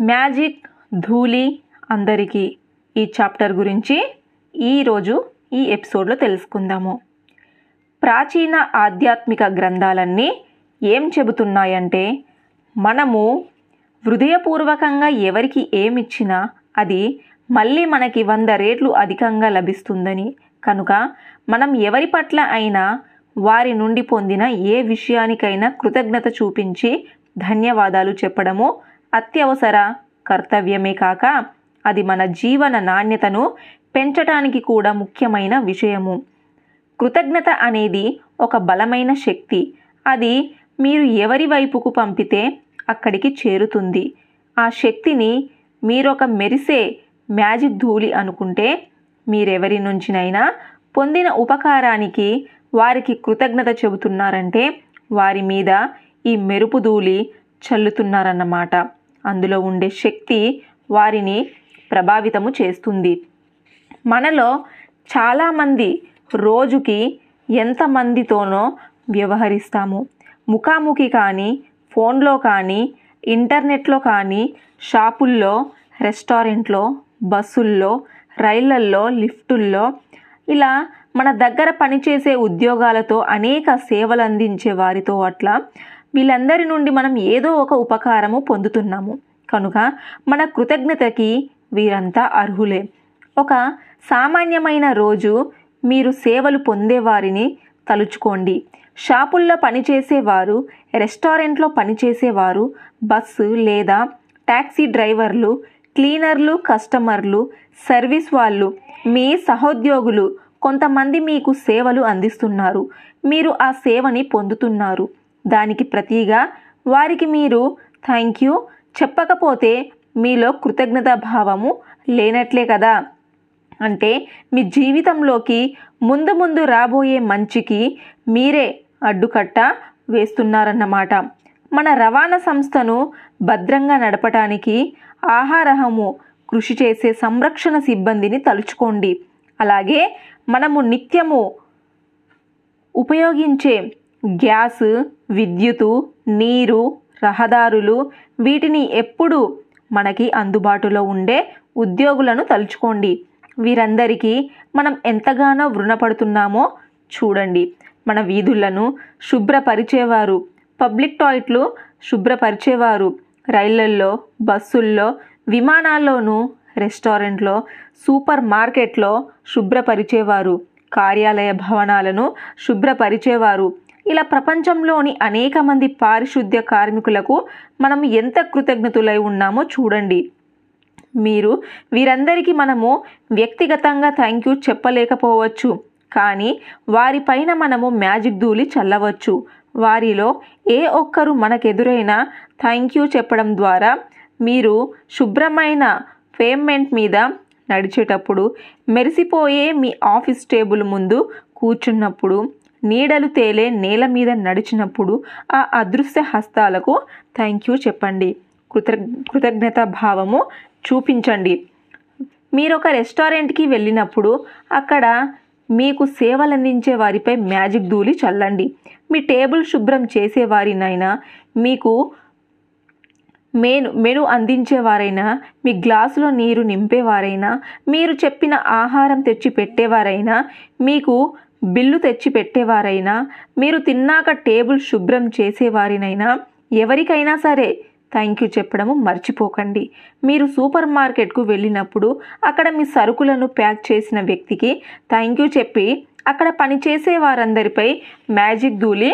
Magic ధూళి అందరికీ ఈ చాప్టర్ గురించి ఈరోజు ఈ ఎపిసోడ్లో తెలుసుకుందాము. ప్రాచీన ఆధ్యాత్మిక గ్రంథాలన్నీ ఏం చెబుతున్నాయంటే మనము హృదయపూర్వకంగా ఎవరికి ఏమిచ్చినా అది మళ్ళీ మనకి వంద రేట్లు అధికంగా లభిస్తుందని. కనుక మనం ఎవరి పట్ల అయినా వారి నుండి పొందిన ఏ విషయానికైనా కృతజ్ఞత చూపించి ధన్యవాదాలు చెప్పడము అత్యవసర కర్తవ్యమే కాక అది మన జీవన నాణ్యతను పెంచటానికి కూడా ముఖ్యమైన విషయము. కృతజ్ఞత అనేది ఒక బలమైన శక్తి. అది మీరు ఎవరి వైపుకు పంపితే అక్కడికి చేరుతుంది. ఆ శక్తిని మీరొక మెరిసే మ్యాజిక్ ధూళి అనుకుంటే మీరెవరి నుంచినైనా పొందిన ఉపకారానికి వారికి కృతజ్ఞత చెబుతున్నారంటే వారి మీద ఈ మెరుపు ధూళి చల్లుతున్నారన్నమాట. అందులో ఉండే శక్తి వారిని ప్రభావితము చేస్తుంది. మనలో చాలామంది రోజుకి ఎంతమందితోనో వ్యవహరిస్తాము. ముఖాముఖి కానీ ఫోన్లో కానీ ఇంటర్నెట్లో కానీ షాపుల్లో రెస్టారెంట్లో బస్సుల్లో రైళ్ళల్లో లిఫ్టుల్లో ఇలా మన దగ్గర పనిచేసే ఉద్యోగాలతో అనేక సేవలు అందించే వారితో అట్లా వీళ్ళందరి నుండి మనం ఏదో ఒక ఉపకారము పొందుతున్నాము. కనుక మన కృతజ్ఞతకి వీరంతా అర్హులే. ఒక సామాన్యమైన రోజు మీరు సేవలు పొందేవారిని తలుచుకోండి. షాపుల్లో పనిచేసేవారు రెస్టారెంట్లో పనిచేసేవారు బస్సు లేదా ట్యాక్సీ డ్రైవర్లు క్లీనర్లు కస్టమర్లు సర్వీస్ వాళ్ళు మీ సహోద్యోగులు కొంతమంది మీకు సేవలు అందిస్తున్నారు. మీరు ఆ సేవని పొందుతున్నారు. దానికి ప్రతిగా వారికి మీరు థ్యాంక్ యూ చెప్పకపోతే మీలో కృతజ్ఞతా భావము లేనట్లే కదా. అంటే మీ జీవితంలోకి ముందు ముందు రాబోయే మంచికి మీరే అడ్డుకట్ట వేస్తున్నారన్నమాట. మన రవాణా సంస్థను భద్రంగా నడపటానికి ఆహారహము కృషి చేసే సంరక్షణ సిబ్బందిని తలుచుకోండి. అలాగే మనము నిత్యము ఉపయోగించే గ్యాస్ విద్యుత్తు నీరు రహదారులు వీటిని ఎప్పుడు మనకి అందుబాటులో ఉండే ఉద్యోగులను తలుచుకోండి. వీరందరికీ మనం ఎంతగానో రుణపడుతున్నామో చూడండి. మన వీధులను శుభ్రపరిచేవారు పబ్లిక్ టాయిట్లు శుభ్రపరిచేవారు రైళ్ళల్లో బస్సుల్లో విమానాల్లోనూ రెస్టారెంట్లో సూపర్ మార్కెట్లో శుభ్రపరిచేవారు కార్యాలయ భవనాలను శుభ్రపరిచేవారు ఇలా ప్రపంచంలోని అనేక మంది పారిశుద్ధ్య కార్మికులకు మనం ఎంత కృతజ్ఞతులై ఉన్నామో చూడండి. మీరు వీరందరికీ మనము వ్యక్తిగతంగా థ్యాంక్ యూ చెప్పలేకపోవచ్చు. కానీ వారిపైన మనము మ్యాజిక్ ధూళి చల్లవచ్చు. వారిలో ఏ ఒక్కరు మనకెదురైనా థ్యాంక్ యూ చెప్పడం ద్వారా మీరు శుభ్రమైన పేమెంట్ మీద నడిచేటప్పుడు మెరిసిపోయే మీ ఆఫీస్ టేబుల్ ముందు కూర్చున్నప్పుడు నీడలు తేలే నేల మీద నడిచినప్పుడు ఆ అదృశ్య హస్తాలకు థ్యాంక్ యూ చెప్పండి. కృత కృతజ్ఞత భావము చూపించండి. మీరు ఒక రెస్టారెంట్కి వెళ్ళినప్పుడు అక్కడ మీకు సేవలు అందించే వారిపై మ్యాజిక్ ధూళి చల్లండి. మీ టేబుల్ శుభ్రం చేసేవారినైనా మీకు మెను మెను అందించేవారైనా మీ గ్లాసులో నీరు నింపేవారైనా మీరు చెప్పిన ఆహారం తెచ్చి పెట్టేవారైనా మీకు బిల్లు తెచ్చి పెట్టేవారైనా మీరు తిన్నాక టేబుల్ శుభ్రం చేసేవారినైనా ఎవరికైనా సరే థ్యాంక్ యూ చెప్పడము మర్చిపోకండి. మీరు సూపర్ మార్కెట్కు వెళ్ళినప్పుడు అక్కడ మీ సరుకులను ప్యాక్ చేసిన వ్యక్తికి థ్యాంక్ యూ చెప్పి అక్కడ పనిచేసే వారందరిపై మ్యాజిక్ ధూళి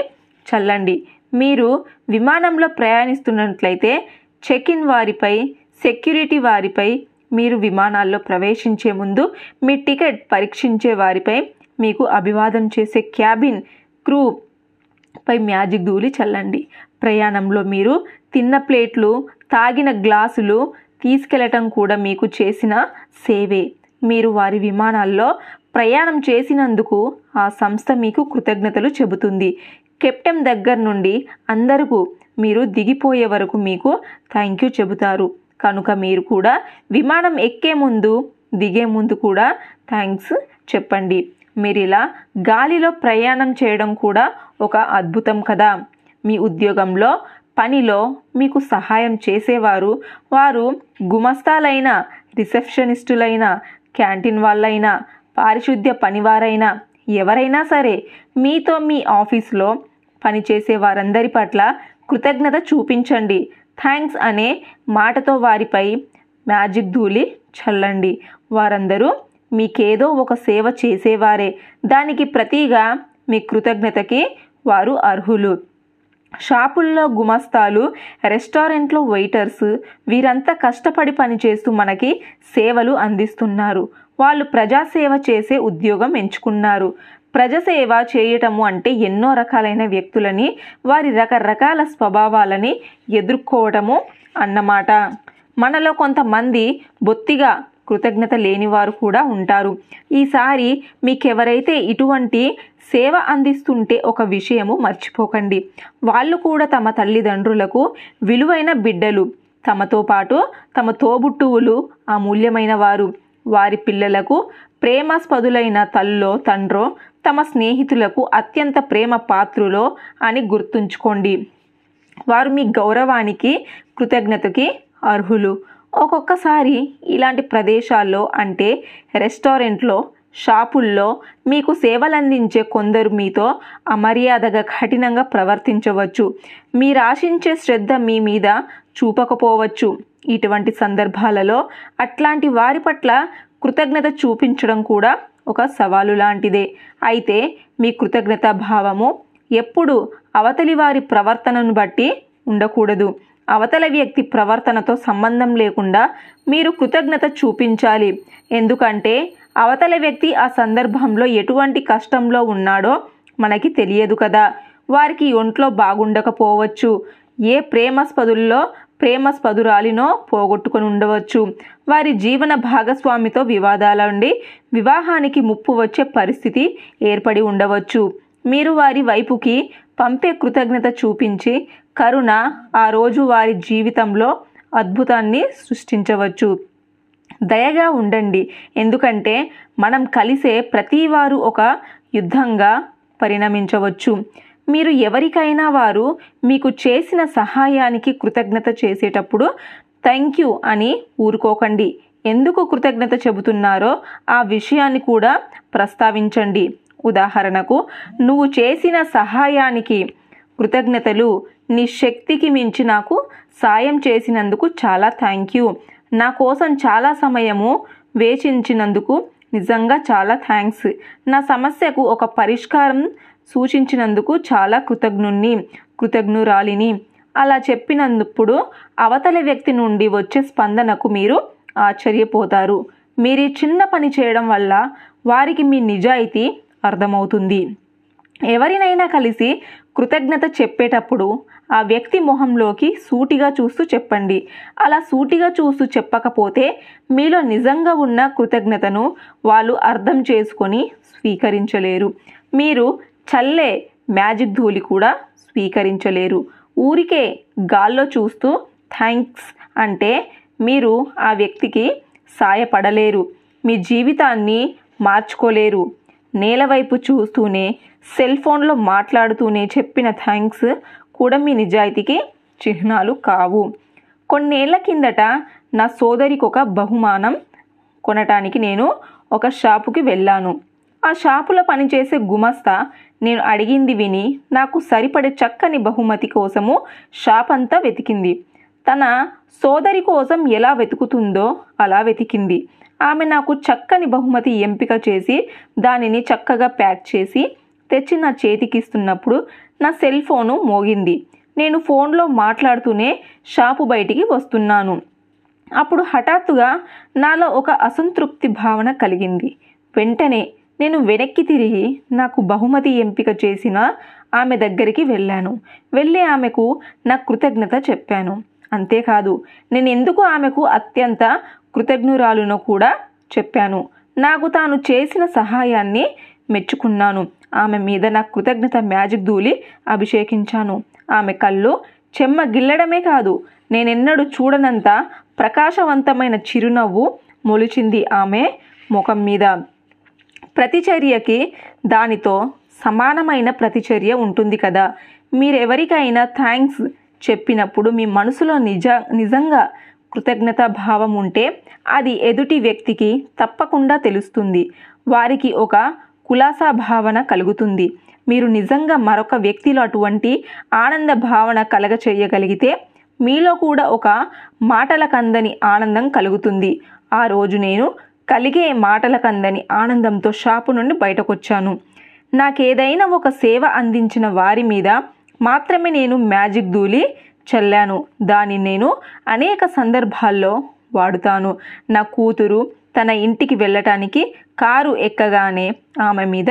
చల్లండి. మీరు విమానంలో ప్రయాణిస్తున్నట్లయితే చెక్ ఇన్ వారిపై సెక్యూరిటీ వారిపై మీరు విమానాల్లో ప్రవేశించే ముందు మీ టికెట్ పరీక్షించే వారిపై మీకు అభివాదం చేసే క్యాబిన్ క్రూ పై మ్యాజిక్ ధూళి చల్లండి. ప్రయాణంలో మీరు తిన్న ప్లేట్లు తాగిన గ్లాసులు తీసుకెళ్ళటం కూడా మీకు చేసిన సేవే. మీరు వారి విమానాల్లో ప్రయాణం చేసినందుకు ఆ సంస్థ మీకు కృతజ్ఞతలు చెబుతుంది. కెప్టెన్ దగ్గర నుండి అందరూ మీరు దిగిపోయే వరకు మీకు థ్యాంక్ యూ చెబుతారు. కనుక మీరు కూడా విమానం ఎక్కే ముందు దిగే ముందు కూడా థ్యాంక్స్ చెప్పండి. మీరు ఇలా గాలిలో ప్రయాణం చేయడం కూడా ఒక అద్భుతం కదా. మీ ఉద్యోగంలో పనిలో మీకు సహాయం చేసేవారు. వారు గుమస్తాలైన రిసెప్షనిస్టులైన క్యాంటీన్ వాళ్ళైనా పారిశుద్ధ్య పనివారైనా ఎవరైనా సరే మీతో మీ ఆఫీస్లో పనిచేసే వారందరి పట్ల కృతజ్ఞత చూపించండి. థ్యాంక్స్ అనే మాటతో వారిపై మ్యాజిక్ ధూళి చల్లండి. వారందరూ మీకేదో ఒక సేవ చేసేవారే దానికి ప్రతిగా మీ కృతజ్ఞతకి వారు అర్హులు. షాపుల్లో గుమస్తాలు రెస్టారెంట్లో వెయిటర్స్ వీరంతా కష్టపడి పనిచేస్తూ మనకి సేవలు అందిస్తున్నారు. వాళ్ళు ప్రజాసేవ చేసే ఉద్యోగం ఎంచుకున్నారు. ప్రజసేవ చేయటము అంటే ఎన్నో రకాలైన వ్యక్తులని వారి రకరకాల స్వభావాలని ఎదుర్కోవటము అన్నమాట. మనలో కొంతమంది బొత్తిగా కృతజ్ఞత లేనివారు కూడా ఉంటారు. ఈసారి మీకెవరైతే ఇటువంటి సేవ అందిస్తుంటే ఒక విషయము మర్చిపోకండి. వాళ్ళు కూడా తమ తల్లిదండ్రులకు విలువైన బిడ్డలు. తమతో పాటు తమ తోబుట్టువులు అమూల్యమైన వారు. వారి పిల్లలకు ప్రేమాస్పదులైన తల్లో తండ్రో తమ స్నేహితులకు అత్యంత ప్రేమ పాత్రులో అని గుర్తుంచుకోండి. వారు మీ గౌరవానికి కృతజ్ఞతకి అర్హులు. ఒక్కొక్కసారి ఇలాంటి ప్రదేశాల్లో అంటే రెస్టారెంట్లో షాపుల్లో మీకు సేవలందించే కొందరు మీతో అమర్యాదగా కఠినంగా ప్రవర్తించవచ్చు. మీరు ఆశించే శ్రద్ధ మీ మీద చూపకపోవచ్చు. ఇటువంటి సందర్భాలలో అట్లాంటి వారి పట్ల కృతజ్ఞత చూపించడం కూడా ఒక సవాలు లాంటిదే. అయితే మీ కృతజ్ఞత భావము ఎప్పుడు అవతలి వారి ప్రవర్తనను బట్టి ఉండకూడదు. అవతల వ్యక్తి ప్రవర్తనతో సంబంధం లేకుండా మీరు కృతజ్ఞత చూపించాలి. ఎందుకంటే అవతల వ్యక్తి ఆ సందర్భంలో ఎటువంటి కష్టంలో ఉన్నాడో మనకి తెలియదు కదా. వారికి ఒంట్లో బాగుండకపోవచ్చు. ఏ ప్రేమస్పదుల్లో ప్రేమస్పదురాలినో పోగొట్టుకొని ఉండవచ్చు. వారి జీవన భాగస్వామితో వివాదాలండి వివాహానికి ముప్పు వచ్చే పరిస్థితి ఏర్పడి ఉండవచ్చు. మీరు వారి వైపుకి పంపే కృతజ్ఞత చూపించి కరుణ ఆ రోజు వారి జీవితంలో అద్భుతాన్ని సృష్టించవచ్చు. దయగా ఉండండి. ఎందుకంటే మనం కలిసే ప్రతివారు ఒక యుద్ధంగా పరిణమించవచ్చు. మీరు ఎవరికైనా వారు మీకు చేసిన సహాయానికి కృతజ్ఞత చేసేటప్పుడు థ్యాంక్ యూ అని ఊరుకోకండి. ఎందుకు కృతజ్ఞత చెబుతున్నారో ఆ విషయాన్ని కూడా ప్రస్తావించండి. ఉదాహరణకు నువ్వు చేసిన సహాయానికి కృతజ్ఞతలు నీ శక్తికి మించి నాకు సాయం చేసినందుకు చాలా థ్యాంక్ యూ నా కోసం చాలా సమయము వేచించినందుకు నిజంగా చాలా థ్యాంక్స్ నా సమస్యకు ఒక పరిష్కారం సూచించినందుకు చాలా కృతజ్ఞుణ్ణి కృతజ్ఞురాలిని అలా చెప్పినందుప్పుడు అవతల వ్యక్తి నుండి వచ్చే స్పందనకు మీరు ఆశ్చర్యపోతారు. మీరు చిన్న పని చేయడం వల్ల వారికి మీ నిజాయితీ అర్థమవుతుంది. ఎవరినైనా కలిసి కృతజ్ఞత చెప్పేటప్పుడు ఆ వ్యక్తి మొహంలోకి సూటిగా చూస్తూ చెప్పండి. అలా సూటిగా చూస్తూ చెప్పకపోతే మీలో నిజంగా ఉన్న కృతజ్ఞతను వాళ్ళు అర్థం చేసుకొని స్వీకరించలేరు. మీరు చల్లే మ్యాజిక్ ధూళి కూడా స్వీకరించలేరు. ఊరికే గాల్లో చూస్తూ థ్యాంక్స్ అంటే మీరు ఆ వ్యక్తికి సాయపడలేరు. మీ జీవితాన్ని మార్చుకోలేరు. నేల వైపు చూస్తూనే సెల్ ఫోన్లో మాట్లాడుతూనే చెప్పిన థ్యాంక్స్ కూడా మీ నిజాయితీకి చిహ్నాలు కావు. కొన్నేళ్ళ కిందట నా సోదరికి ఒక బహుమానం కొనటానికి నేను ఒక షాపుకి వెళ్ళాను. ఆ షాపులో పనిచేసే గుమస్తా నేను అడిగింది విని నాకు సరిపడే చక్కని బహుమతి కోసము షాప్ అంతా వెతికింది. తన సోదరి కోసం ఎలా వెతుకుతుందో అలా వెతికింది. ఆమె నాకు చక్కని బహుమతి ఎంపిక చేసి దానిని చక్కగా ప్యాక్ చేసి తెచ్చి నా చేతికిస్తున్నప్పుడు నా సెల్ ఫోను మోగింది. నేను ఫోన్లో మాట్లాడుతూనే షాపు బయటికి వస్తున్నాను. అప్పుడు హఠాత్తుగా నాలో ఒక అసంతృప్తి భావన కలిగింది. వెంటనే నేను వెనక్కి తిరిగి నాకు బహుమతి ఎంపిక చేసిన ఆమె దగ్గరికి వెళ్ళాను. వెళ్ళి ఆమెకు నా కృతజ్ఞత చెప్పాను. అంతేకాదు నేను ఎందుకు ఆమెకు అత్యంత కృతజ్ఞురాలును కూడా చెప్పాను. నాకు తాను చేసిన సహాయాన్ని మెచ్చుకున్నాను. ఆమె మీద నా కృతజ్ఞత మ్యాజిక్ ధూళి అభిషేకించాను. ఆమె కళ్ళు చెమ్మ గిల్లడమే కాదు నేనెన్నడూ చూడనంత ప్రకాశవంతమైన చిరునవ్వు మొలిచింది ఆమె ముఖం మీద. ప్రతిచర్యకి దానితో సమానమైన ప్రతిచర్య ఉంటుంది కదా. మీరెవరికైనా థ్యాంక్స్ చెప్పినప్పుడు మీ మనసులో నిజ నిజంగా కృతజ్ఞత భావం ఉంటే అది ఎదుటి వ్యక్తికి తప్పకుండా తెలుస్తుంది. వారికి ఒక కులాసా భావన కలుగుతుంది. మీరు నిజంగా మరొక వ్యక్తిలో అటువంటి ఆనంద భావన కలగ చేయగలిగితే మీలో కూడా ఒక మాటల కందని ఆనందం కలుగుతుంది. ఆ రోజు నేను కలిగే మాటల కందని ఆనందంతో షాపు నుండి బయటకొచ్చాను. నాకేదైనా ఒక సేవ అందించిన వారి మీద మాత్రమే నేను మ్యాజిక్ దూలి చల్లాను. దాన్ని నేను అనేక సందర్భాల్లో వాడుతాను. నా కూతురు తన ఇంటికి వెళ్ళటానికి కారు ఎక్కగానే ఆమె మీద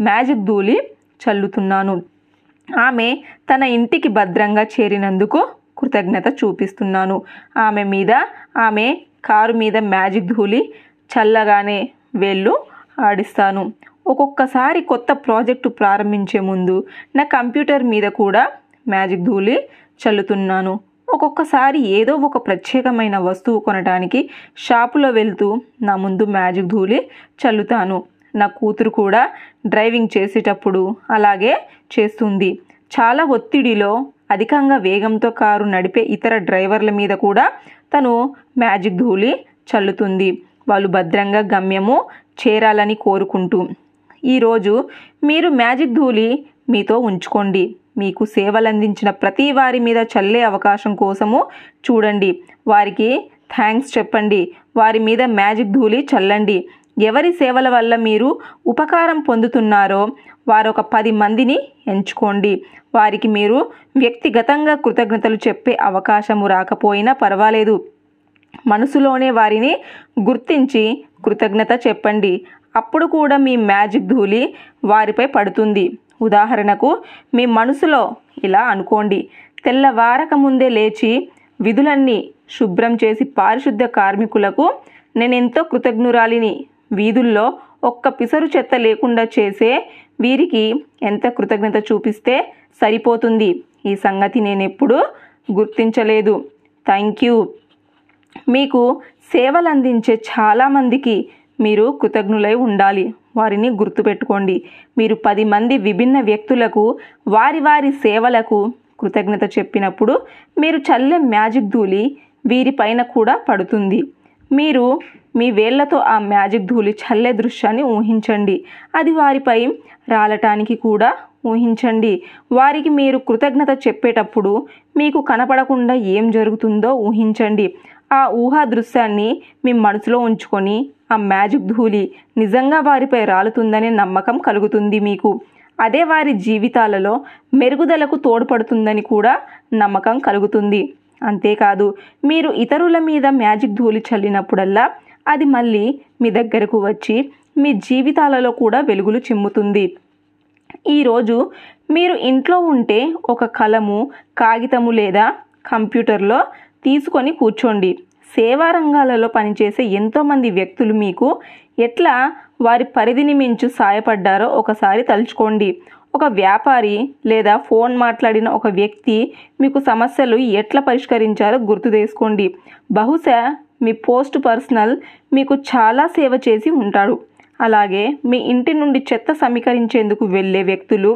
మ్యాజిక్ ధూళి చల్లుతున్నాను. ఆమె తన ఇంటికి భద్రంగా చేరినందుకు కృతజ్ఞత చూపిస్తున్నాను. ఆమె మీద ఆమె కారు మీద మ్యాజిక్ ధూళి చల్లగానే వేళ్ళు ఆడిస్తాను. ఒక్కొక్కసారి కొత్త ప్రాజెక్టు ప్రారంభించే ముందు నా కంప్యూటర్ మీద కూడా మ్యాజిక్ ధూళి చల్లుతున్నాను. ఒక్కొక్కసారి ఏదో ఒక ప్రత్యేకమైన వస్తువు కొనడానికి షాపులో వెళ్తూ నా ముందు మ్యాజిక్ ధూళి చల్లుతాను. నా కూతురు కూడా డ్రైవింగ్ చేసేటప్పుడు అలాగే చేస్తుంది. చాలా ఒత్తిడిలో అధికంగా వేగంతో కారు నడిపే ఇతర డ్రైవర్ల మీద కూడా తను మ్యాజిక్ ధూళి చల్లుతుంది. వాళ్ళు భద్రంగా గమ్యము చేరాలని కోరుకుంటూ. ఈరోజు మీరు మ్యాజిక్ ధూళి మీతో ఉంచుకోండి. మీకు సేవలందించిన ప్రతి వారి మీద చల్లే అవకాశం కోసము చూడండి. వారికి థ్యాంక్స్ చెప్పండి. వారి మీద మ్యాజిక్ ధూళి చల్లండి. ఎవరి సేవల వల్ల మీరు ఉపకారం పొందుతున్నారో వారొక పది మందిని ఎంచుకోండి. వారికి మీరు వ్యక్తిగతంగా కృతజ్ఞతలు చెప్పే అవకాశము రాకపోయినా పర్వాలేదు. మనసులోనే వారిని గుర్తించి కృతజ్ఞత చెప్పండి. అప్పుడు కూడా మీ మ్యాజిక్ ధూళి వారిపై పడుతుంది. ఉదాహరణకు మీ మనసులో ఇలా అనుకోండి. తెల్లవారక ముందే లేచి విధులన్నీ శుభ్రం చేసి పారిశుద్ధ కార్మికులకు నేనెంతో కృతజ్ఞురాలిని. వీధుల్లో ఒక్క పిసరు చెత్త లేకుండా చేసే వీరికి ఎంత కృతజ్ఞత చూపిస్తే సరిపోతుంది? ఈ సంగతి నేను ఎప్పుడూ గుర్తించలేదు. Thank you. మీకు సేవలందించే చాలామందికి మీరు కృతజ్ఞులై ఉండాలి. వారిని గుర్తుపెట్టుకోండి. మీరు పది మంది విభిన్న వ్యక్తులకు వారి వారి సేవలకు కృతజ్ఞత చెప్పినప్పుడు మీరు చల్లే మ్యాజిక్ ధూళి వీరిపైన కూడా పడుతుంది. మీరు మీ వేళ్ళతో ఆ మ్యాజిక్ ధూళి చల్లే దృశ్యాన్ని ఊహించండి. అది వారిపై రాలటానికి కూడా ఊహించండి. వారికి మీరు కృతజ్ఞత చెప్పేటప్పుడు మీకు కనపడకుండా ఏం జరుగుతుందో ఊహించండి. ఆ ఊహా దృశ్యాన్ని మీ మనసులో ఉంచుకొని ఆ మ్యాజిక్ ధూళి నిజంగా వారిపై రాలుతుందనే నమ్మకం కలుగుతుంది మీకు. అదే వారి జీవితాలలో మెరుగుదలకు తోడ్పడుతుందని కూడా నమ్మకం కలుగుతుంది. అంతేకాదు మీరు ఇతరుల మీద మ్యాజిక్ ధూళి చల్లినప్పుడల్లా అది మళ్ళీ మీ దగ్గరకు వచ్చి మీ జీవితాలలో కూడా వెలుగులు చిమ్ముతుంది. ఈరోజు మీరు ఇంట్లో ఉంటే ఒక కలము కాగితము లేదా కంప్యూటర్లో తీసుకొని కూర్చోండి. సేవా రంగాలలో పనిచేసే ఎంతోమంది వ్యక్తులు మీకు ఎట్లా వారి పరిధిని మించు సాయపడ్డారో ఒకసారి తలుచుకోండి. ఒక వ్యాపారి లేదా ఫోన్ మాట్లాడిన ఒక వ్యక్తి మీకు సమస్యలు ఎట్లా పరిష్కరించారో గుర్తు చేసుకోండి. బహుశా మీ పోస్ట్ పర్సనల్ మీకు చాలా సేవ చేసి ఉంటాడు. అలాగే మీ ఇంటి నుండి చెత్త సమీకరించేందుకు వెళ్ళే వ్యక్తులు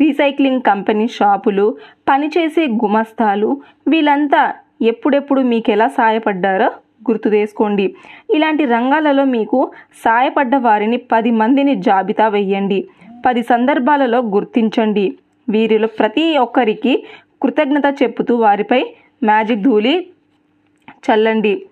రీసైక్లింగ్ కంపెనీ షాపులు పనిచేసే గుమస్తాలు వీళ్ళంతా ఎప్పుడెప్పుడు మీకు ఎలా సాయపడ్డారో గుర్తు చేసుకోండి ఇలాంటి రంగాలలో మీకు సాయపడ్డ వారిని పది మందిని జాబితా వెయ్యండి. పది సందర్భాలలో గుర్తించండి. వీరిలో ప్రతి ఒక్కరికి కృతజ్ఞత చెప్పుతూ వారిపై మ్యాజిక్ ధూళి చల్లండి.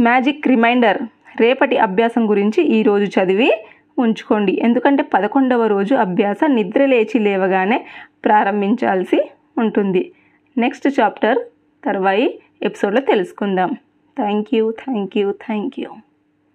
మ్యాజిక్ రిమైండర్ రేపటి అభ్యాసం గురించి ఈరోజు చదివి ఉంచుకోండి. ఎందుకంటే పదకొండవ రోజు అభ్యాస నిద్ర లేచి లేవగానే ప్రారంభించాల్సి ఉంటుంది. నెక్స్ట్ చాప్టర్ తర్వాయి ఎపిసోడ్లో తెలుసుకుందాం. Thank you thank you thank you.